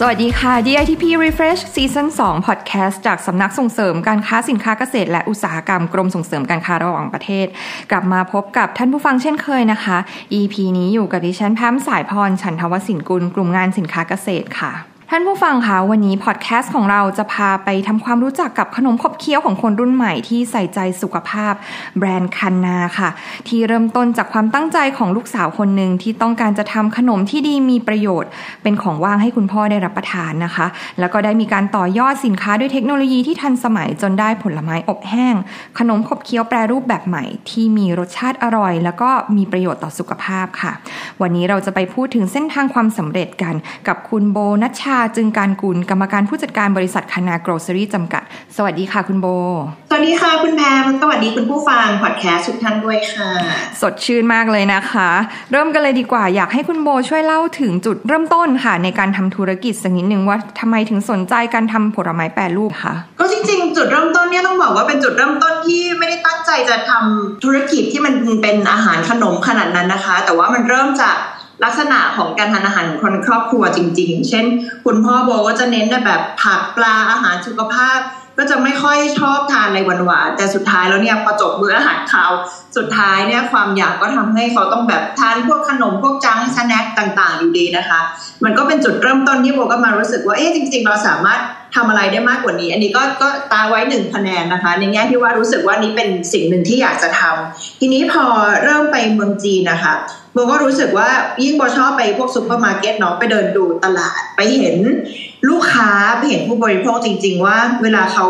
สวัสดีค่ะ DITP Refresh Season 2 Podcast จากสำนักส่งเสริมการค้าสินค้าเกษตร และอุตสาหกรรมกรมส่งเสริมการค้าระหว่างประเทศ กลับมาพบกับท่านผู้ฟังเช่นเคยนะคะ EP นี้อยู่กับดิฉันแพมสายพร ฉันทวสินกุลกลุ่มงานสินค้าเกษตรค่ะ ท่านผู้ฟังคะวันนี้พอดแคสต์ของเราจะพาไปทำความรู้จักกับขนมขบเคี้ยวของคนรุ่นใหม่ที่ใส่ใจสุขภาพ แบรนด์คันนาค่ะ ที่เริ่มต้นจากความตั้งใจของลูกสาวคนหนึ่งที่ต้องการจะทำขนมที่ดีมีประโยชน์ เป็นของว่างให้คุณพ่อได้รับประทานนะคะ แล้วก็ได้มีการต่อยอดสินค้าด้วยเทคโนโลยีที่ทันสมัยจนได้ผลไม้อบแห้ง ขนมขบเคี้ยวแปรรูปแบบใหม่ ที่มีรสชาติอร่อย แล้วก็มีประโยชน์ต่อสุขภาพค่ะ วันนี้เราจะไปพูดถึงเส้นทางความสำเร็จกันกับคุณโบนัชชาจึงการกุลกรรมการผู้จัดการบริษัทคณาโกลเซอรี่จำกัด สวัสดีค่ะคุณโบ สวัสดีค่ะคุณแพมสวัสดีคุณผู้ฟังพอดแคสต์ทุกท่านด้วยค่ะ สดชื่นมากเลยนะคะ เริ่มกันเลยดีกว่าอยากให้คุณโบช่วยเล่าถึงจุดเริ่มต้นค่ะ ในการทำธุรกิจสักนิดนึงว่าทำไมถึงสนใจการทำผลไม้แปรรูปคะก็จริงๆ จุดเริ่มต้นเนี่ยต้องบอกว่าเป็นจุดเริ่มต้นที่ไม่ได้ตั้งใจจะทำธุรกิจที่มันเป็นอาหารขนมขนาดนั้นนะคะ แต่ว่ามันเริ่มจาก ลักษณะของการทานอาหารของคนครอบครัวจริง ๆ เช่น คุณพ่อโบก็จะเน้นในแบบผักปลาอาหารสุขภาพ ก็จะไม่ค่อยชอบทานอะไรหวานๆแต่สุดท้ายแล้วเนี่ยพอจบมื้ออาหารคาวสุดท้ายเนี่ยความอยากก็ทำให้เขาต้องแบบทานพวกขนมพวกจังสแน็คต่างๆอยู่ดีนะคะ มันก็เป็นจุดเริ่มต้นที่โบก็มารู้สึกว่าเอ๊ะจริง ๆ เราสามารถทำอะไรได้มากกว่านี้ อันนี้ก็ก็ตาไว้หนึ่งคะแนนนะคะ ในแง่ที่ว่ารู้สึกว่านี้เป็นสิ่งหนึ่งที่อยากจะทำทีนี้พอเริ่มไปเมืองจีนนะคะ โบก็รู้สึกว่ายิ่งโบชอบไปพวกซูเปอร์มาร์เก็ตเนาะไปเดินดูตลาดไปเห็นลูกค้าไปเห็นผู้บริโภคจริง ๆ ว่าเวลาเขา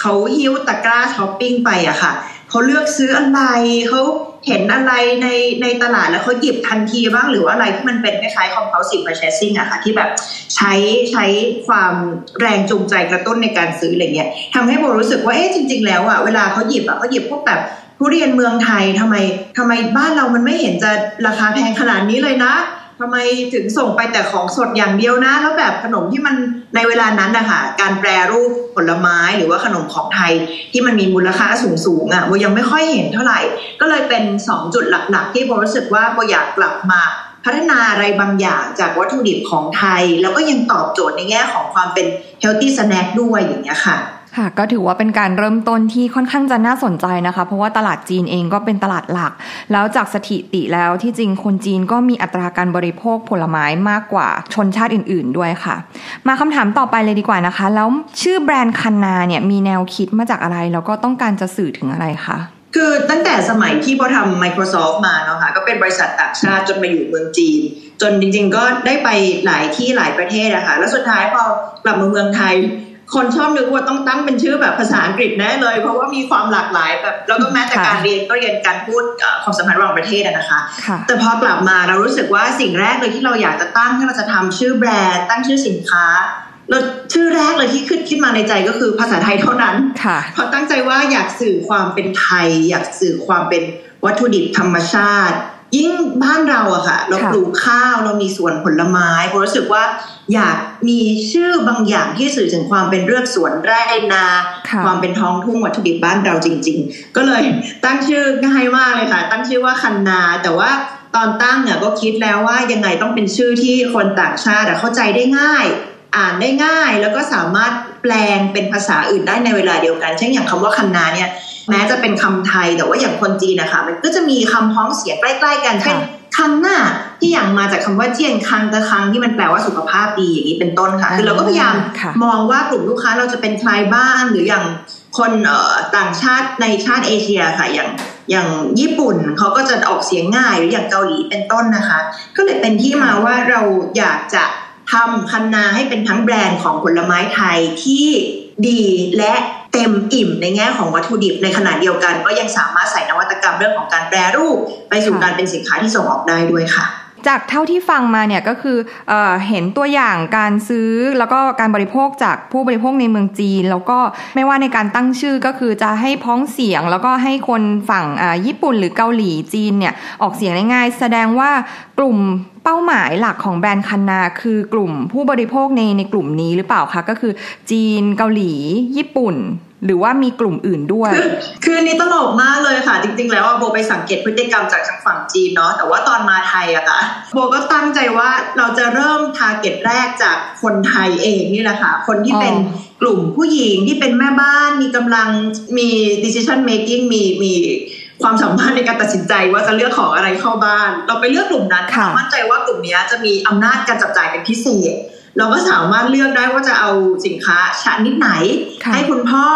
เขาหิ้วตะกร้าช้อปปิ้งไปอะค่ะเขาเลือกซื้ออะไรเขาเห็นอะไรในในตลาดแล้วเขาหยิบทันทีบ้างหรือว่าอะไรที่มันเป็นคล้ายๆ compulsive purchasing อะค่ะที่แบบใช้ใช้ความแรงจูงใจกระตุ้นในการซื้ออะไรเงี้ยทำให้โบรู้สึกว่าเอ๊ะจริง ๆ แล้วอะเวลาเขาหยิบอะเขาหยิบพวกแบบ ทุเรียนเมืองไทยทำไมทำไมบ้านเรามันไม่เห็นจะราคาแพงขนาดนี้เลยนะทำไมถึงส่งไปแต่ของสดอย่างเดียวนะ แล้วแบบขนมที่มันในเวลานั้นนะคะการแปรรูปผลไม้หรือว่าขนมของไทยที่มันมีมูลค่าสูงสูงอะโบยังไม่ค่อยเห็นเท่าไหร่ ก็เลยเป็น 2 จุดหลัก ๆ ที่โบรู้สึกว่าโบอยากกลับมาพัฒนาอะไรบางอย่างจากวัตถุดิบของไทย แล้วก็ยังตอบโจทย์ในแง่ของความเป็น healthy snack ด้วยอย่างเงี้ยค่ะ ค่ะก็ถือว่าเป็นการเริ่มต้นที่ค่อนข้างจะน่าสนใจนะคะ เพราะว่าตลาดจีนเองก็เป็นตลาดหลัก แล้วจากสถิติแล้วที่จริงคนจีนก็มีอัตราการบริโภคผลไม้มากกว่าชนชาติอื่น ๆ ด้วยค่ะ มาคำถามต่อไปเลยดีกว่านะคะ แล้วชื่อแบรนด์คันนาเนี่ยมีแนวคิดมาจากอะไร แล้วก็ต้องการจะสื่อถึงอะไรคะคือตั้งแต่สมัยที่พอทำ Microsoft มาเนาะค่ะก็เป็นบริษัทต่างชาติจนมาอยู่เมืองจีน จนจริง ๆ ก็ได้ไปหลายที่หลายประเทศอะค่ะแล้วสุดท้ายพอกลับมาเมืองไทย คนชอบนึกว่าต้องตั้งเป็นชื่อแบบภาษาอังกฤษแน่เลย เพราะว่ามีความหลากหลายแบบแล้วก็แม้แต่การเรียนก็เรียนการพูดความสัมพันธ์ระหว่างประเทศนะคะ แต่พอกลับมาเรารู้สึกว่าสิ่งแรกเลยที่เราอยากจะตั้งถ้าเราจะทำชื่อแบรนด์ตั้งชื่อสินค้าเราชื่อแรกเลยที่ขึ้นขึ้นมาในใจก็คือภาษาไทยเท่านั้นเพราะตั้งใจว่าอยากสื่อความเป็นไทย อยากสื่อความเป็นวัตถุดิบธรรมชาติ ยิ่งบ้านเราอะค่ะ เราปลูกข้าวเรามีสวนผลไม้ผมรู้สึกว่า อยากมีชื่อบางอย่างที่สื่อถึงความเป็นเรื่องสวนไร่นา ความเป็นท้องทุ่งวัตถุดิบบ้านเราจริง ๆ ก็เลยตั้งชื่อง่ายมากเลยค่ะ ตั้งชื่อว่าคันนา แต่ว่าตอนตั้งเนี่ยก็คิดแล้วว่ายังไงต้องเป็นชื่อที่คนต่างชาติเข้าใจได้ง่าย อ่านได้ง่ายแล้วก็สามารถแปลงเป็นภาษาอื่นได้ในเวลาเดียวกัน เช่นอย่างคำว่าคันนาเนี่ยแม้จะเป็นคำไทยแต่ว่าอย่างคนจีนนะคะมันก็จะมีคำพ้องเสียงใกล้ๆกันเช่นคังหน้าที่อย่างมาจากคำว่าเจียนคังตะคังที่มันแปลว่าสุขภาพดีอย่างนี้เป็นต้นค่ะคือเราก็พยายามมองว่ากลุ่มลูกค้าเราจะเป็นใครบ้างหรืออย่างคนต่างชาติในชาติเอเชียค่ะอย่างอย่างญี่ปุ่นเขาก็จะออกเสียงง่ายหรืออย่างเกาหลีเป็นต้นนะคะ ก็เลยเป็นที่มาว่าเราอยากจะ ทำคันนาให้เป็นทั้งแบรนด์ของผลไม้ไทยที่ดีและเต็มอิ่มในแง่ของวัตถุดิบในขณะเดียวกัน ก็ยังสามารถใส่นวัตกรรมเรื่องของการแปรรูป ไปสู่การเป็นสินค้าที่ส่งออกได้ด้วยค่ะ จากเท่าที่ฟังมาเนี่ยก็คือเอเห็นตัวอย่างการซื้อแล้วก็การบริโภคจากผู้บริโภคในเมืองจีน แล้วก็ไม่ว่าในการตั้งชื่อก็คือจะให้พ้องเสียง แล้วก็ให้คนฝั่งญี่ปุ่นหรือเกาหลีจีนเนี่ยออกเสียงง่ายๆแสดงว่ากลุ่มเป้าหมายหลักของแบรนด์คันนา คือกลุ่มผู้บริโภคในในกลุ่มนี้หรือเปล่าคะก็คือจีนเกาหลี ญี่ปุ่น หรือว่ามีกลุ่มอื่นด้วย คือนี่ตลกมากเลยค่ะ จริง ๆ แล้วโบไปสังเกตพฤติกรรมจากทางฝั่งจีนเนาะแต่ว่าตอนมาไทยอะค่ะโบก็ตั้งใจว่าเราจะเริ่ม target แรกจากคนไทยเองนี่แหละค่ะ คนที่เป็นกลุ่มผู้หญิงที่เป็นแม่บ้านมีกำลังมี decision making มีมีความสามารถในการตัดสินใจว่าจะเลือกของอะไรเข้าบ้าน เราไปเลือกกลุ่มนั้นมั่นใจว่ากลุ่มนี้จะมีอำนาจการจับจ่ายเป็นพิเศษ เราก็สามารถเลือกได้ว่าจะเอาสินค้าชนิดไหน ให้คุณพ่อ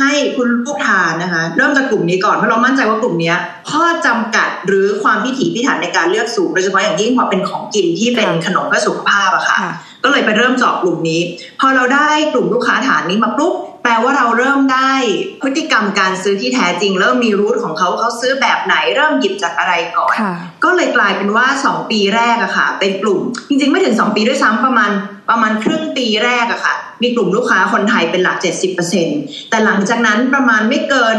ให้คุณลูกทานนะคะ เริ่มจากกลุ่มนี้ก่อนเพราะเรามั่นใจว่ากลุ่มนี้ข้อจำกัดหรือความพิถีพิถันในการเลือกสูงโดยเฉพาะอย่างยิ่งพอเป็นของกินที่เป็นขนมเพื่อสุขภาพอะค่ะ ก็เลยไปเริ่มเจาะกลุ่มนี้ พอเราได้กลุ่มลูกค้าฐานนี้มาปุ๊บ แปลว่าเราเริ่มได้พฤติกรรมการซื้อที่แท้จริง เริ่มมีรูทของเขาเขาซื้อแบบไหนเริ่มหยิบจากอะไรก่อน ก็เลยกลายเป็นว่า 2 ปีแรกอะค่ะ เป็นกลุ่ม จริงๆไม่ถึง 2 ปีด้วยซ้ำประมาณประมาณครึ่งปีแรกอะค่ะ มีกลุ่มลูกค้าคนไทยเป็นหลัก 70%แต่หลังจากนั้นประมาณไม่เกิน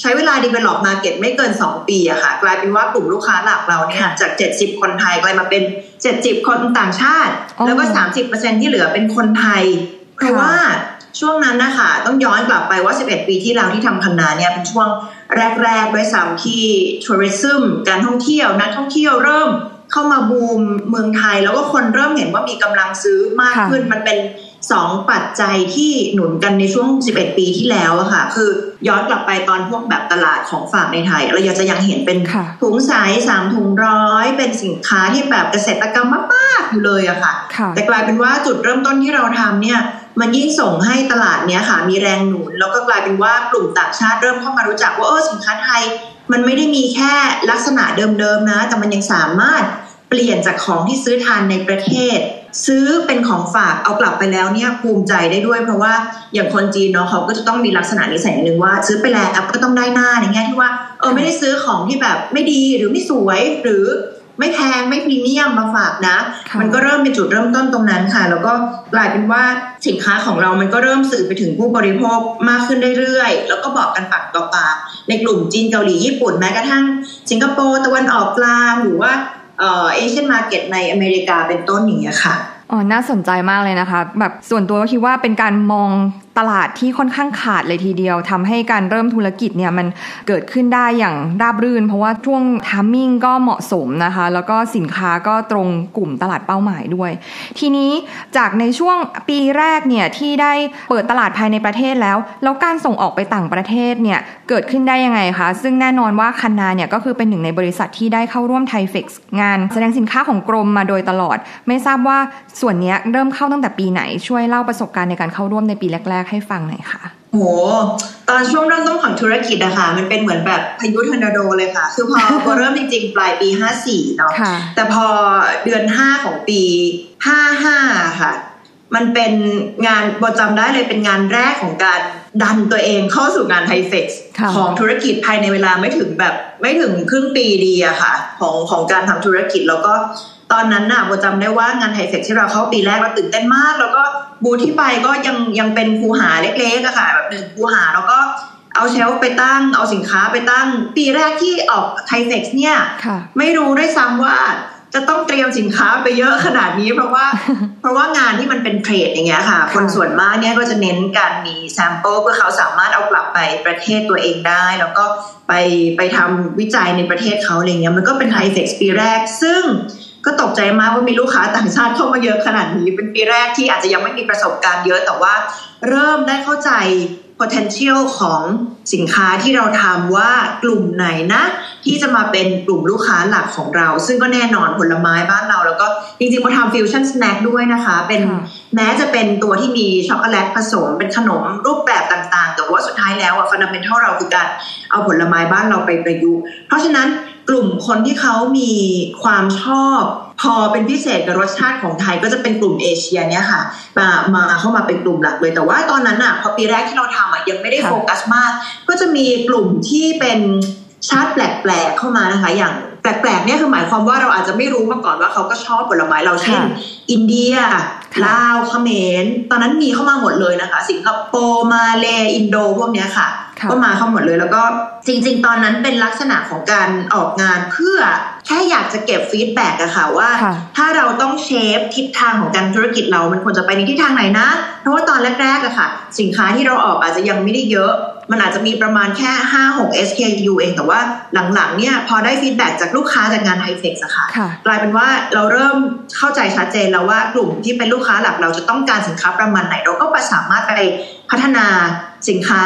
ใช้เวลา develop market ไม่เกิน 2 ปีอะค่ะ กลายเป็นว่ากลุ่มลูกค้าหลักเราเนี่ยจาก 70 คนไทยกลายมาเป็น 70 คนต่างชาติ แล้วก็ 30%ที่เหลือเป็นคนไทย เพราะว่า ช่วงนั้นนะคะต้องย้อนกลับไปว่า 11 ปีที่แล้วที่ทำคณะเนี่ยเป็นช่วงแรกๆด้วยซ้ำที่ทัวริซึมการท่องเที่ยวนักท่องเที่ยวเริ่มเข้ามาบูมเมืองไทย แล้วก็คนเริ่มเห็นว่ามีกำลังซื้อมากขึ้นมันเป็นสองปัจจัยที่หนุนกันในช่วง 11 ปีที่แล้วอะค่ะ คือย้อนกลับไปตอนพวกแบบตลาดของฝากในไทย เราอยากจะยังเห็นเป็นถุงใสสามถุงร้อยเป็นสินค้าที่แบบเกษตรกรรมมากๆอยู่เลยอะค่ะ แต่กลายเป็นว่าจุดเริ่มต้นที่เราทำเนี่ย มันยิ่งส่งให้ตลาดเนี้ยค่ะมีแรงหนุน แล้วก็กลายเป็นว่ากลุ่มต่างชาติเริ่มเข้ามารู้จักว่าเออสินค้าไทย มันไม่ได้มีแค่ลักษณะเดิมๆนะ แต่มันยังสามารถเปลี่ยนจากของที่ซื้อทานในประเทศ ซื้อเป็นของฝากเอากลับไปแล้วเนี่ยภูมิใจได้ด้วย เพราะว่าอย่างคนจีนเนาะเขาก็จะต้องมีลักษณะนิสัยหนึ่งว่า ซื้อไปแล้วก็ต้องได้หน้าในแง่ที่ว่าเออไม่ได้ซื้อของที่แบบไม่ดีหรือไม่สวยหรือ ไม่แพงไม่พรีเมียมมาฝากนะ มันก็เริ่มเป็นจุดเริ่มต้นตรงนั้นค่ะ แล้วก็กลายเป็นว่าสินค้าของเรามันก็เริ่มสื่อไปถึงผู้บริโภคมากขึ้นเรื่อยๆ แล้วก็บอกกันปากต่อปากในกลุ่มจีนเกาหลีญี่ปุ่นแม้กระทั่ง สิงคโปร์ตะวันออกกลางหรือว่า Asian market ในอเมริกาเป็นต้นอย่างเงี้ยค่ะอ๋อ น่าสนใจมากเลยนะคะ แบบส่วนตัวก็คิดว่าเป็นการมอง ตลาดที่ค่อนข้างขาดเลยทีเดียวทำให้การเริ่มธุรกิจเนี่ยมันเกิดขึ้นได้อย่างราบรื่น เพราะว่าช่วงทามมิ่งก็เหมาะสมนะคะ แล้วก็สินค้าก็ตรงกลุ่มตลาดเป้าหมายด้วย ทีนี้จากในช่วงปีแรกเนี่ยที่ได้เปิดตลาดภายในประเทศแล้ว แล้วการส่งออกไปต่างประเทศเนี่ยเกิดขึ้นได้ยังไงคะ ซึ่งแน่นอนว่าคันนาเนี่ยก็คือเป็นหนึ่งในบริษัทที่ได้เข้าร่วมไทเฟกซ์งานแสดงสินค้าของกรมมาโดยตลอด ไม่ทราบว่าส่วนนี้เริ่มเข้าตั้งแต่ปีไหนช่วยเล่าประสบการณ์ในการเข้าร่วมในปีแรกๆให้ฟังหน่อยค่ะโหตอนช่วงเริ่มต้นของธุรกิจอะค่ะมันเป็นเหมือนแบบพายุทอร์นาโดเลยค่ะ คือพอพอเริ่มจริงๆ ปลายปี 54 เนาะแต่พอเดือน 5 ของปี 55 ค่ะ มันเป็นงานโบจำได้เลยเป็นงานแรกของการดันตัวเองเข้าสู่งาน THAIFEX ของธุรกิจภายในเวลาไม่ถึงแบบไม่ถึงครึ่งปีดีอะค่ะ ของของการทำธุรกิจแล้วก็ตอนนั้นน่ะโบจำได้ว่างาน THAIFEX ที่เราเข้าปีแรกเราตื่นเต้นมาก แล้วก็ บูธที่ไปก็ยังยังเป็นคูหาเล็กๆอะค่ะแบบหนึ่งคูหาแล้วก็เอา shelf ไปตั้ง เอาสินค้าไปตั้ง ปีแรกที่ออก THAIFEX เนี่ย ไม่รู้ด้วยซ้ำว่าจะต้องเตรียมสินค้าไปเยอะขนาดนี้เพราะว่า เพราะว่างานที่มันเป็น trade อย่างเงี้ยค่ะ คนส่วนมากเนี่ยก็จะเน้นการมี sample เพื่อเขาสามารถเอากลับไปประเทศตัวเองได้ แล้วก็ไปไปทำวิจัยในประเทศเขาอะไรเงี้ยมันก็เป็น THAIFEX ปีแรก ซึ่ง ก็ตกใจมากว่ามีลูกค้าต่างชาติเข้ามาเยอะขนาดนี้ เป็นปีแรกที่อาจจะยังไม่มีประสบการณ์เยอะแต่ว่า เริ่มได้เข้าใจ potential ของสินค้าที่เราทำว่ากลุ่มไหนนะ ที่จะมาเป็นกลุ่มลูกค้าหลักของเรา ซึ่งก็แน่นอนผลไม้บ้านเรา แล้วก็จริงๆมาทำ fusion snack ด้วยนะคะ เป็นแม้จะเป็นตัวที่มีช็อกโกแลตผสม เป็นขนมรูปแบบต่างๆ แต่ว่าสุดท้ายแล้วอะ fundamental เราคือการเอาผลไม้บ้านเราไปประยุกต์เพราะฉะนั้น กลุ่มคนที่เขามีความชอบพอเป็นพิเศษกับรสชาติของไทยก็จะเป็นกลุ่มเอเชียเนี่ยค่ะมามาเข้ามาเป็นกลุ่มหลักเลย แต่ว่าตอนนั้นอะพอปีแรกที่เราทำอะยังไม่ได้โฟกัสมาก ก็จะมีกลุ่มที่เป็นชาติแปลกๆเข้ามานะคะ อย่าง แปลกๆเนี่ยคือหมายความว่าเราอาจจะไม่รู้มาก่อนว่าเขาก็ชอบผลไม้เราเช่น อินเดียลาวเขมรตอนนั้นมีเข้ามาหมดเลยนะคะ สิงคโปร์มาเลอินโดพวกเนี้ยค่ะ ก็มาเข้าหมดเลยแล้วก็จริง ๆ ตอนนั้นเป็นลักษณะของการออกงานเพื่อแค่อยากจะเก็บ feedback อะค่ะว่า ถ้าเราต้อง shape ทิศทางของการธุรกิจเรามันควรจะไปในทิศทางไหนนะ เพราะว่าตอนแรกๆอะค่ะ สินค้าที่เราออกอาจจะยังไม่ได้เยอะ มันอาจจะมีประมาณแค่ 5-6 SKU เอง แต่ว่าหลังๆเนี่ยพอได้ feedback จากลูกค้าจากงานไฮเฟกอะค่ะกลายเป็นว่าเราเริ่มเข้าใจชัดเจนแล้วว่ากลุ่มที่เป็นลูกค้าหลักเราจะต้องการสินค้าประมาณไหน เราก็สามารถไปพัฒนา สินค้า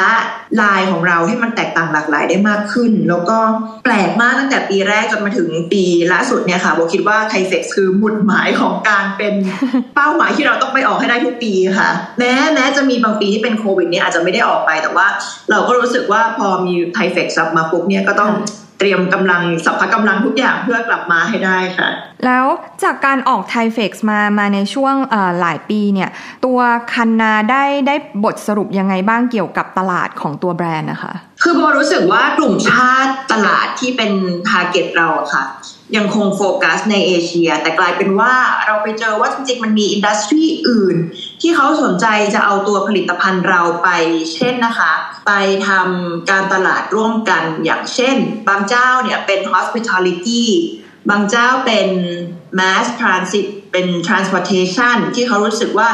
ลายของเราให้มันแตกต่างหลากหลายได้มากขึ้น แล้วก็แปลกมากตั้งแต่ปีแรกจนมาถึงปีล่าสุดเนี่ยค่ะโบคิดว่า THAIFEX คือหมุดหมายของการเป็นเป้าหมายที่เราต้องไปออกให้ได้ทุกปีค่ะ แม้แม้จะมีบางปีที่เป็นโควิดเนี่ยอาจจะไม่ได้ออกไปแต่ว่า เราก็รู้สึกว่าพอมี THAIFEX กลับมาปุ๊บเนี่ยก็ต้อง เตรียมกำลังสรรพกำลังทุกอย่างเพื่อกลับมาให้ได้ค่ะ แล้วจากการออก THAIFEX มามาในช่วงหลายปีเนี่ยตัวคันนาได้ได้บทสรุปยังไงบ้างเกี่ยวกับตลาดของตัวแบรนด์นะคะ คือโบรู้สึกว่ากลุ่มชาติตลาดที่เป็น target เราค่ะ ยังคงโฟกัสในเอเชีย แต่กลายเป็นว่าเราไปเจอว่าจริงๆ มันมี industry อื่น ที่เขาสนใจจะเอาตัวผลิตภัณฑ์เราไป เช่นนะคะ ไปทำการตลาดร่วมกันอย่างเช่น บางเจ้าเนี่ยเป็น hospitality บางเจ้าเป็น mass transit เป็น transportation ที่เขารู้สึกว่า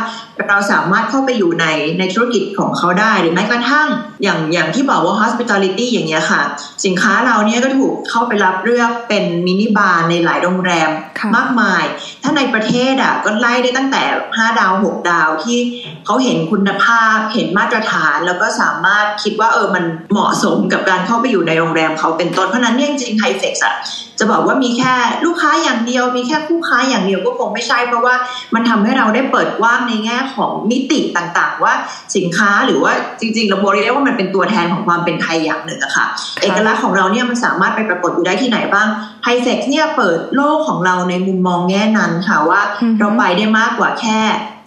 เราสามารถเข้าไปอยู่ในในธุรกิจของเขาได้ หรือแม้กระทั่งอย่างอย่างที่บอกว่า hospitality อย่างเงี้ยค่ะ สินค้าเราเนี่ยก็ถูกเข้าไปรับเลือกเป็นมินิบาร์ในหลายโรงแรมมากมาย ถ้าในประเทศอะก็ไล่ได้ตั้งแต่ 5 ดาว 6 ดาวที่เขาเห็นคุณภาพเห็นมาตรฐานแล้วก็สามารถคิดว่าเออมันเหมาะสมกับการเข้าไปอยู่ในโรงแรมเขาเป็นต้นเพราะนั้นเนี่ยจริงๆไฮเฟกซ์อะจะบอกว่ามีแค่ลูกค้าอย่างเดียว มีแค่คู่ค้าอย่างเดียวก็คงไม่ใช่เพราะว่ามันทำให้เราได้เปิดกว้างในแง่ของมิติต่างๆ ว่าสินค้าหรือว่าจริงๆเราบอกได้ว่ามันเป็นตัวแทนของความเป็นไทยอย่างหนึ่งอะค่ะเอกลักษณ์ของเราเนี่ยมันสามารถไปปรากฏอยู่ได้ที่ไหนบ้างไฮเซ็กเนี่ยเปิดโลกของเราในมุมมองแง่นั้นค่ะว่าเราไปได้มากกว่าแค่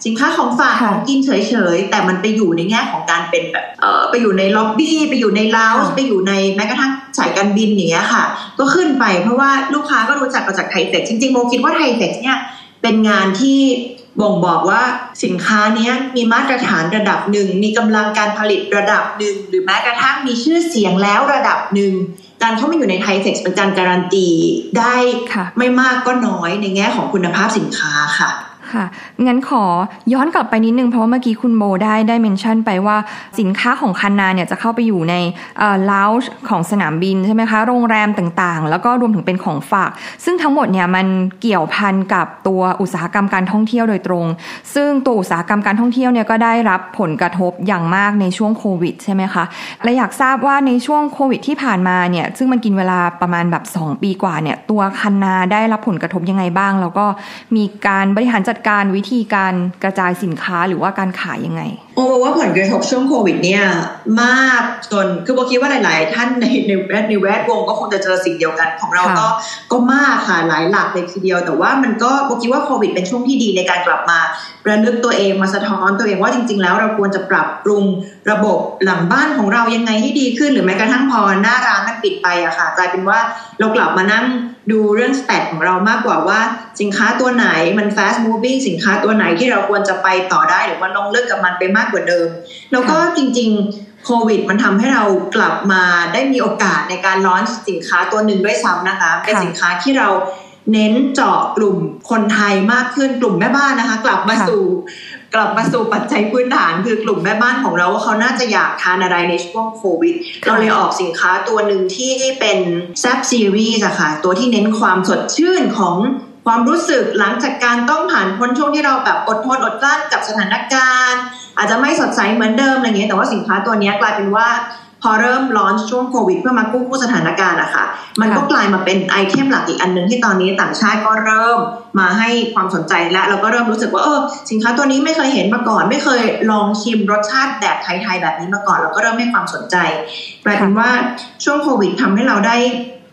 สินค้าของฝากของกินเฉยๆ แต่มันไปอยู่ในแง่ของการเป็นแบบเออไปอยู่ในล็อบบี้ ไปอยู่ในลาวไปอยู่ในแม้กระทั่งสายการบินอย่างเงี้ยค่ะ ก็ขึ้นไปเพราะว่าลูกค้าก็รู้จักมาจาก THAIFEX จริงๆโบคิดว่า THAIFEX เนี่ยเป็นงานที่บ่งบอกว่าสินค้านี้มีมาตรฐานระดับหนึ่ง มีกำลังการผลิตระดับหนึ่ง หรือแม้กระทั่งมีชื่อเสียงแล้วระดับหนึ่ง การเข้ามาอยู่ใน THAIFEX เป็นการการันตีได้ไม่มากก็น้อยในแง่ของคุณภาพสินค้าค่ะ ค่ะ งั้นขอย้อนกลับไปนิดนึง เพราะว่าเมื่อกี้คุณโบได้ได้เมนชั่นไปว่าสินค้าของคันนาเนี่ยจะเข้าไปอยู่ในเลาวช์ของสนามบินใช่ไหมคะ โรงแรมต่างๆ แล้วก็รวมถึงเป็นของฝาก ซึ่งทั้งหมดเนี่ยมันเกี่ยวพันกับตัวอุตสาหกรรมการท่องเที่ยวโดยตรง ซึ่งตัวอุตสาหกรรมการท่องเที่ยวเนี่ยก็ได้รับผลกระทบอย่างมากในช่วงโควิดใช่ไหมคะและอยากทราบว่าในช่วงโควิดที่ผ่านมาเนี่ยซึ่งมันกินเวลาประมาณแบบ 2 ปีกว่าเนี่ยตัวคันนาได้รับผลกระทบยังไงบ้าง แล้วก็มีการบริหารจัดการวิธีการกระจายสินค้าหรือว่าการขายยังไง โอ้ว่าผลกระทบช่วงโควิดเนี่ยมากจนคือโบคิดว่าหลาย ๆ ท่านในในแวดในแวดวงก็คงจะเจอสิ่งเดียวกันของเราก็ก็มากค่ะหลายหลักเลยทีเดียว แต่ว่ามันก็โบคิดว่าโควิดเป็นช่วงที่ดีในการกลับมาระลึกตัวเองมาสะท้อนตัวเองว่าจริง ๆ แล้วเราควรจะปรับปรุงระบบหลังบ้านของเรายังไงให้ดีขึ้น หรือแม้กระทั่งพอหน้าร้านมันปิดไปอะค่ะกลายเป็นว่าเรากลับมานั่ง ดูเรื่องสเตตของเรามากกว่าว่าสินค้าตัวไหนมัน fast moving สินค้าตัวไหนที่เราควรจะไปต่อได้หรือว่าลงเลิกกับมันไปมากกว่าเดิม แล้วก็จริง ๆ โควิด มันทำให้เรากลับมาได้มีโอกาสในการล้อนสินค้าตัวหนึ่งด้วยซ้ำนะคะ เป็นสินค้าที่เราเน้นเจาะกลุ่มคนไทยมากขึ้นกลุ่มแม่บ้านนะคะ กลับมาสู่ กลับมาสู่ปัจจัยพื้นฐานคือกลุ่มแม่บ้านของเราว่าเขาน่าจะอยากทานอะไรในช่วงโควิด เราเลยออกสินค้าตัวหนึ่งที่เป็นแซบซีรีส์อะค่ะ ตัวที่เน้นความสดชื่นของความรู้สึกหลังจากการต้องผ่านพ้นช่วงที่เราแบบอดทนอดกลั้นกับสถานการณ์ อาจจะไม่สดใสเหมือนเดิมอะไรเงี้ยแต่ว่าสินค้าตัวนี้กลายเป็นว่า พอเริ่มร้อนช่วงโควิดเพื่อมากู้กู้สถานการณ์อะค่ะ มันก็กลายมาเป็นไอเทมหลักอีกอันหนึ่งที่ตอนนี้ต่างชาติก็เริ่มมาให้ความสนใจและเราก็เริ่มรู้สึกว่าเออสินค้าตัวนี้ไม่เคยเห็นมาก่อน ไม่เคยลองชิมรสชาติแบบไทยๆแบบนี้มาก่อนเราก็เริ่มให้ความสนใจกลายเป็นว่าช่วงโควิดทำให้เราได้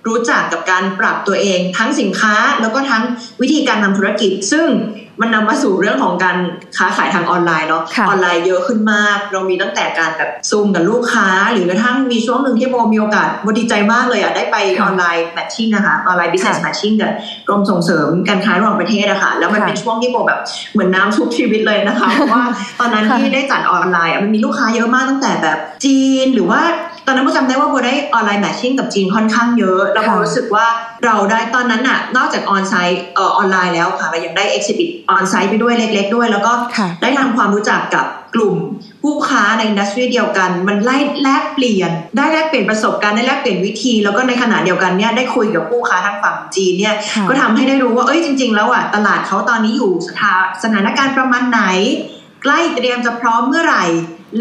รู้จักกับการปรับตัวเอง ทั้งสินค้าแล้วก็ทั้งวิธีการทำธุรกิจ ซึ่ง มันนำมาสู่เรื่องของการค้าขายทางออนไลน์เนาะค่ะออนไลน์เยอะขึ้นมาก เรามีตั้งแต่การแบบซูมกับลูกค้า หรือกระทั่งมีช่วงหนึ่งที่โบมีโอกาสโบดีใจมากเลยอะได้ไปอค่ะอนไลน์แมทชิ่งนะคะออนไลน์ business ค่ะ matching กับกรมส่งเสริมการค้าระหว่างประเทศอะค่ะแล้วมันค่ะเป็นช่วงที่โบแบบเหมือนน้ำชุบชีวิตเลยนะคะเพราะว่าตอนนั้นค่ะที่ได้จัดออนไลน์อะมันมีลูกค้าเยอะมากตั้งแต่แบบจีนหรือว่าตอนนั้นโบจำได้ว่าโบได้ online matching กับจีนค่อนข้างเยอะแล้วโบค่ะรู้สึกว่าเราได้ตอนนั้นอะนอกจาก onsite เอ่อออนไลน์แล้วค่ะเรายังได้ exhibit onsite ไปด้วยเล็ก ๆ ด้วย แล้วก็ค่ะได้ทำความรู้จักกับกลุ่มผู้ค้าใน industry เดียวกัน มันได้แลกเปลี่ยน ได้แลกเปลี่ยนประสบการณ์ได้แลกเปลี่ยนวิธี แล้วก็ในขณะเดียวกันเนี่ยได้คุยกับผู้ค้าทางฝั่งจีนเนี่ยค่ะก็ทำให้ได้รู้ว่าเอ้ยจริง ๆ แล้วอะตลาดเขาตอนนี้อยู่สถาสถานการณ์ประมาณไหนใกล้เตรียมจะพร้อมเมื่อไหร่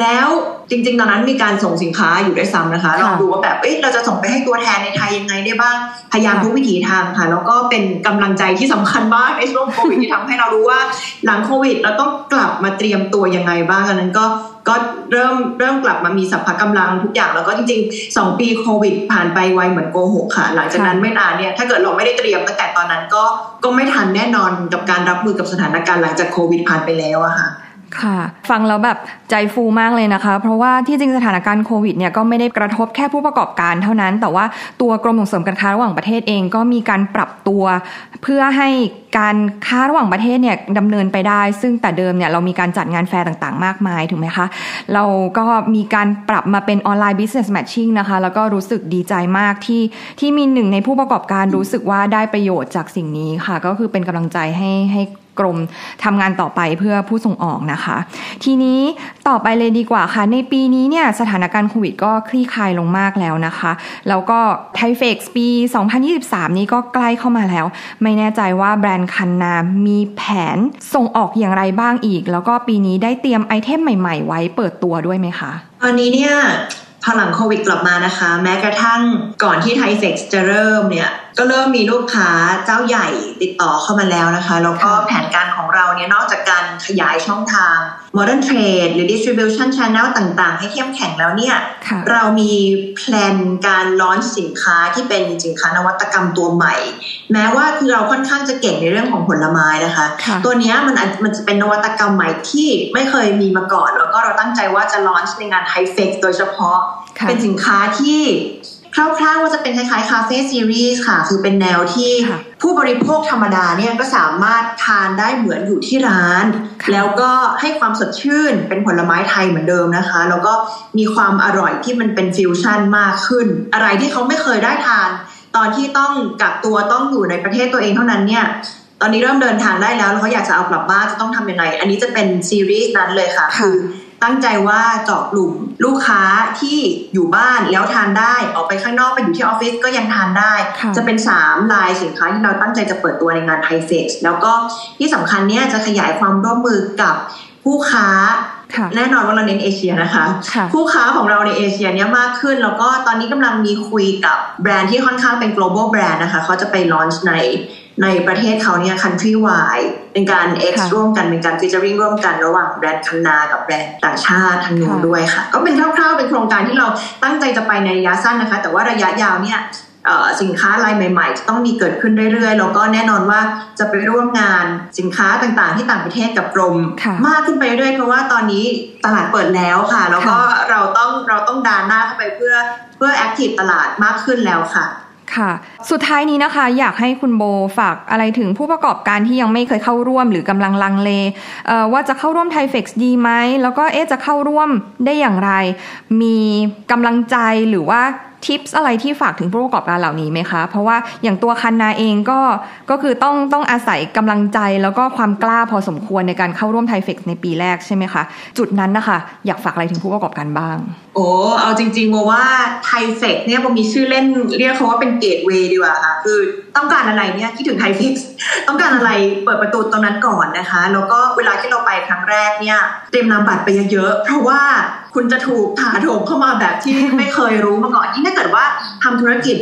แล้วจริง ๆ ตอนนั้นมีการส่งสินค้าอยู่ด้วยซ้ำนะคะค่ะลองดูว่าแบบเอ้ยเราจะส่งไปให้ตัวแทนในไทยยังไงได้บ้าง พยายามค่ะทุกวิถีทางค่ะ แล้วก็เป็นกำลังใจที่สำคัญมากในช่วงโควิดที่ทำให้เรารู้ว่า หลังโควิด เราต้องกลับมาเตรียมตัวยังไงบ้างอันนั้นก็ก็เริ่มเริ่มกลับมามีสัพพะกำลังทุกอย่างแล้วก็จริงๆ 2 ปีโควิด ผ่านไปไวเหมือนโกหกค่ะ หลังจากนั้นค่ะไม่นานเนี่ยถ้าเกิดเราไม่ได้เตรียมตั้งแต่ตอนนั้นก็ก็ไม่ทันแน่นอนกับการรับมือกับสถานการณ์หลังจากโควิดผ่านไปแล้วอะค่ะ ค่ะ ฟังแล้วแบบใจฟูมากเลยนะคะ เพราะว่าที่จริงสถานการณ์โควิดเนี่ยก็ไม่ได้กระทบแค่ผู้ประกอบการเท่านั้น แต่ว่าตัวกรมส่งเสริมการค้าระหว่างประเทศเองก็มีการปรับตัว เพื่อให้การค้าระหว่างประเทศเนี่ยดำเนินไปได้ ซึ่งแต่เดิมเนี่ยเรามีการจัดงานแฟร์ต่างๆ มากมายถูกไหมคะ เราก็มีการปรับมาเป็นออนไลน์ business matching นะคะ แล้วก็รู้สึกดีใจมากที่ที่มีหนึ่งในผู้ประกอบการรู้สึกว่าได้ประโยชน์จากสิ่งนี้ค่ะ ก็คือเป็นกำลังใจให้ให้ กรมทำงานต่อไปเพื่อผู้ส่งออกนะคะ ทีนี้ต่อไปเลยดีกว่าค่ะ ในปีนี้เนี่ยสถานการณ์โควิดก็คลี่คลายลงมากแล้วนะคะ แล้วก็ไทเฟกซ์ปี 2023 นี้ก็ใกล้เข้ามาแล้ว ไม่แน่ใจว่าแบรนด์คันนามีแผนส่งออกอย่างไรบ้างอีก แล้วก็ปีนี้ได้เตรียมไอเทมใหม่ๆ ไว้เปิดตัวด้วยไหมคะตอนนี้เนี่ยพอหลังโควิดกลับมานะคะ แม้กระทั่งก่อนที่ไทเฟกซ์จะเริ่มเนี่ย ก็เริ่มมีลูกค้าเจ้าใหญ่ติดต่อเข้ามาแล้วนะคะแล้วก็ค่ะแผนการของเราเนี่ยนอกจากการขยายช่องทาง modern trade หรือ distribution channel ต่างๆ ให้เข้มแข็งแล้วเนี่ยค่ะเรามีแพลนการลอนสินค้าที่เป็นสินค้านวัตกรรมตัวใหม่ แม้ว่าคือเราค่อนข้างจะเก่งในเรื่องของผลไม้นะคะค่ะตัวเนี้ยมันอาจมันจะเป็นนวัตกรรมใหม่ที่ไม่เคยมีมาก่อน แล้วก็เราตั้งใจว่าจะ launch ในงาน THAIFEX โดยเฉพาะค่ะเป็นสินค้าที่ คร่าวๆว่าจะเป็นคล้ายๆ café series ค่ะ คือเป็นแนวที่ค่ะผู้บริโภคธรรมดาเนี่ยก็สามารถทานได้เหมือนอยู่ที่ร้านค่ะแล้วก็ให้ความสดชื่นเป็นผลไม้ไทยเหมือนเดิมนะคะ แล้วก็มีความอร่อยที่มันเป็นฟิวชั่นมากขึ้น อะไรที่เขาไม่เคยได้ทาน ตอนที่ต้องกักตัวต้องอยู่ในประเทศตัวเองเท่านั้นเนี่ยตอนนี้เริ่มเดินทางได้แล้วแล้วเขาอยากจะเอากลับบ้านจะต้องทำยังไง อันนี้จะเป็นซีรีส์นั้นเลยค่ะค่ะอ ตั้งใจว่าเจาะกลุ่มลูกค้าที่อยู่บ้านแล้วทานได้ออกไปข้างนอกไปอยู่ที่ออฟฟิศก็ยังทานได้ค่ะจะเป็น 3 ลายสินค้าที่เราตั้งใจจะเปิดตัวในงานไทเฟกแล้วก็ที่สำคัญเนี่ยจะขยายความร่วมมือกับผู้ค้าค่ะ แน่นอนว่าเราเน้นเอเชียนะคะค่ะผู้ค้าของเราในเอเชียเนี่ยมากขึ้น แล้วก็ตอนนี้กำลังมีคุยกับแบรนด์ที่ค่อนข้างเป็น global brand นะคะเขาจะไป launch ในในประเทศเขาเนี่ย country wide เป็นการ X ค่ะร่วมกันเป็นการ featuring ร่วมกันระหว่างแบรนด์คันนา กับแบรนด์ต่างชาติทางนู้นค่ะด้วยค่ะ ก็เป็นคร่าวๆเป็นโครงการที่เราตั้งใจจะไปในระยะสั้นนะคะ แต่ว่าระยะยาวเนี่ยเอ่อ สินค้ารายใหม่ๆจะต้องมีเกิดขึ้นเรื่อยๆ แล้วก็แน่นอนว่าจะไปร่วมงานสินค้าต่างๆ ที่ต่างประเทศกับกรมค่ะมากขึ้นไปเรื่อยๆเพราะว่าตอนนี้ตลาดเปิดแล้วค่ะ แล้วก็เราต้องเราต้องดาหน้าเข้าไปเพื่อเพื่อ active ตลาดมากขึ้นแล้วค่ะค่ะ สุดท้ายนี้นะคะอยากให้คุณโบฝากอะไรถึงผู้ประกอบการที่ยังไม่เคยเข้าร่วมหรือกำลังลังเลเอ่อว่าจะเข้าร่วม THAIFEX ดีไหม แล้วก็เอ๊ะจะเข้าร่วมได้อย่างไร มีกำลังใจหรือว่า tips อะไรที่ฝากถึงผู้ประกอบการเหล่านี้ไหมคะ เพราะว่าอย่างตัวคันนาเองก็ก็คือต้องต้องอาศัยกำลังใจแล้วก็ความกล้าพอสมควรในการเข้าร่วม THAIFEX ในปีแรกใช่ไหมคะ จุดนั้นนะคะอยากฝากอะไรถึงผู้ประกอบการบ้าง โอ้เอาจริงๆว่าว่าไทเฟกเนี่ยผมมีชื่อเล่นเรียกเขาว่าเป็นเกตเวย์ดีกว่าค่ะ คือต้องการอะไรเนี่ยคิดถึงไทเฟกต้องการอะไรเปิดประตูตรงนั้นก่อนนะคะ แล้วก็เวลาที่เราไปครั้งแรกเนี่ยเตรียมนำบัตรไปเยอะๆเพราะว่าคุณจะถูกถาโถมเข้ามาแบบที่ไม่เคยรู้มาก่อนยิ่งถ้าเกิดว่าทำธุรกิจ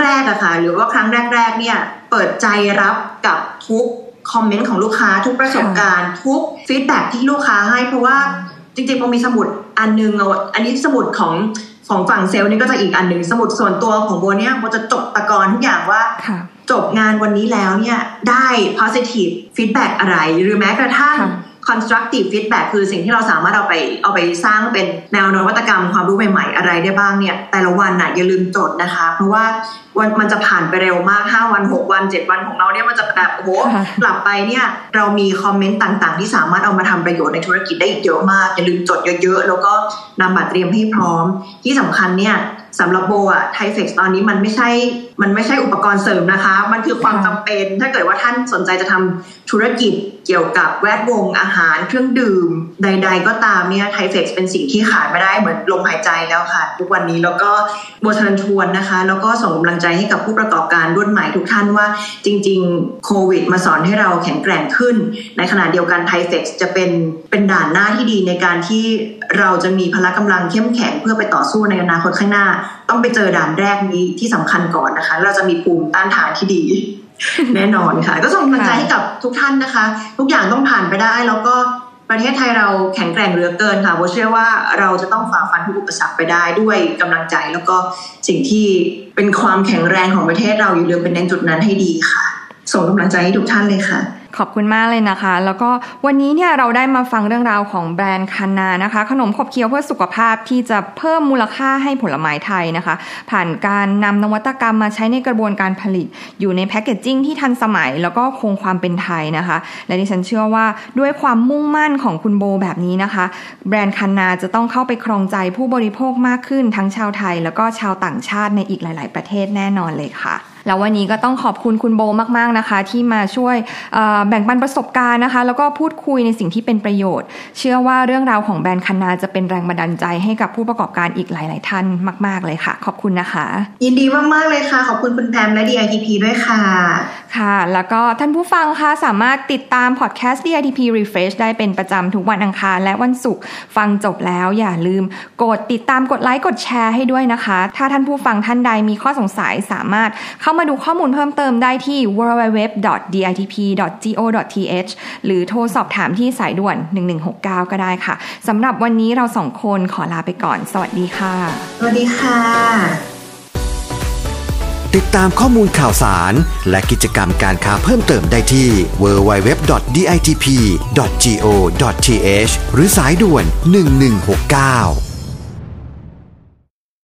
แรกๆอะค่ะ หรือว่าครั้งแรก ๆ เนี่ยเปิดใจรับกับทุกคอมเมนต์ของลูกค้าทุกประสบการณ์ ทุกฟีดแบ็ที่ลูกค้าให้เพราะว่า จริงๆผมมีสมุดอันนึงเอาอันนี้สมุดของของฝั่งเซลล์นี่ก็จะอีกอันหนึ่งสมุดส่วนตัวของโบเนี่ยโบจะจบตะกอนทุกอย่างว่าค่ะจบงานวันนี้แล้วเนี่ยได้ positive feedback อะไร หรือแม้กระทั่งค่ะ constructive feedback คือสิ่งที่เราสามารถเอาไปเอาไปสร้างเป็นแนวนวัตกรรมความรู้ใหม่ๆ อะไรได้บ้างเนี่ย แต่ละวันน่ะอย่าลืมจดนะคะ เพราะว่าวันมันจะผ่านไปเร็วมาก 5 วัน 6 วัน 7 วันของเราเนี่ยมันจะแบบโอ้โหค่ะกลับไปเนี่ยเรามีคอมเมนต์ต่างๆ ที่สามารถเอามาทำประโยชน์ในธุรกิจได้อีกเยอะมาก อย่าลืมจดเยอะๆ แล้วก็นำบัตรเตรียมให้พร้อม ที่สำคัญเนี่ยสำหรับโบอะไทเฟกตอนนี้มันไม่ใช่ มันไม่ใช่อุปกรณ์เสริมนะคะ มันคือความค่ะจำเป็น ถ้าเกิดว่าท่านสนใจจะทำธุรกิจเกี่ยวกับแวดวงอาหารเครื่องดื่มใด ๆ ก็ตามเนี่ยไทเฟกเป็นสิ่งที่ขาดไม่ได้เหมือนลมหายใจแล้วค่ะ ทุกวันนี้แล้วก็บเชิญชวนนะคะ แล้วก็ส่งกำลังใจให้กับผู้ประกอบการรุ่นใหม่ทุกท่านว่าจริง ๆ โควิด มาสอนให้เราแข็งแกร่งขึ้น ในขณะเดียวกันไทเฟกจะเป็นเป็นด่านหน้าที่ดีในการที่เราจะมีพละกำลังเข้มแข็งเพื่อไปต่อสู้ในอนาคตข้างหน้า ต้องไปเจอด่านแรกนี้ที่สำคัญก่อนนะคะ เราจะมีภูมิต้านทานที่ดี แน่นอนค่ะ ก็ส่งกำลังใจให้กับทุกท่านนะคะ ทุกอย่างต้องผ่านไปได้ แล้วก็ประเทศไทยเราแข็งแกร่งเหลือเกินค่ะโบเชื่อว่าเราจะต้องฝ่าฟันทุกอุปสรรคไปได้ด้วยกำลังใจ แล้วก็สิ่งที่เป็นความแข็งแรงของประเทศเราอยู่เรืมเป็นในจุดนั้นให้ดีค่ะ ส่งกำลังใจให้ทุกท่านเลยค่ะ ขอบคุณมากเลยนะคะ แล้วก็วันนี้เนี่ยเราได้มาฟังเรื่องราวของแบรนด์คานานะคะ ขนมขบเคี้ยวเพื่อสุขภาพที่จะเพิ่มมูลค่าให้ผลไม้ไทยนะคะ ผ่านการนำนวัตกรรมมาใช้ในกระบวนการผลิต อยู่ในแพคเกจจิ้งที่ทันสมัย แล้วก็คงความเป็นไทยนะคะ และดิฉันเชื่อว่าด้วยความมุ่งมั่นของคุณโบแบบนี้นะคะ แบรนด์คานาจะต้องเข้าไปครองใจผู้บริโภคมากขึ้นทั้งชาวไทย แล้วก็ชาวต่างชาติในอีกหลาย ๆ ประเทศแน่นอนเลยค่ะ แล้ววันนี้ก็ต้องขอบคุณคุณโบมากๆนะคะ ที่มาช่วยเอ่อแบ่งปันประสบการณ์นะคะ แล้วก็พูดคุยในสิ่งที่เป็นประโยชน์ เชื่อว่าเรื่องราวของแบรนด์คานาจะเป็นแรงบันดาลใจให้กับผู้ประกอบการอีกหลาย ๆ ท่านมาก ๆ เลยค่ะ ขอบคุณนะคะ ยินดีมาก ๆ เลยค่ะ ขอบคุณคุณแพมและ DITP ด้วยค่ะค่ะ แล้วก็ท่านผู้ฟังคะสามารถติดตามพอดแคสต์ DITP Refresh ได้เป็นประจำทุกวันอังคารและวันศุกร์ฟังจบแล้วอย่าลืมกดติดตามกดไลค์กดแชร์ให้ด้วยนะคะ ถ้าท่านผู้ฟังท่านใดมีข้อสงสัยสามารถเข้ามาดูข้อมูลเพิ่มเติมได้ที่ www.ditp.go.th หรือโทรสอบถามที่สายด่วน 1169 ก็ได้ค่ะสำหรับวันนี้เราสองคนขอลาไปก่อน สวัสดีค่ะ สวัสดีค่ะ ติดตามข้อมูลข่าวสาร และกิจกรรมการค้าเพิ่มเติมได้ที่ www.ditp.go.th หรือสายด่วน 1169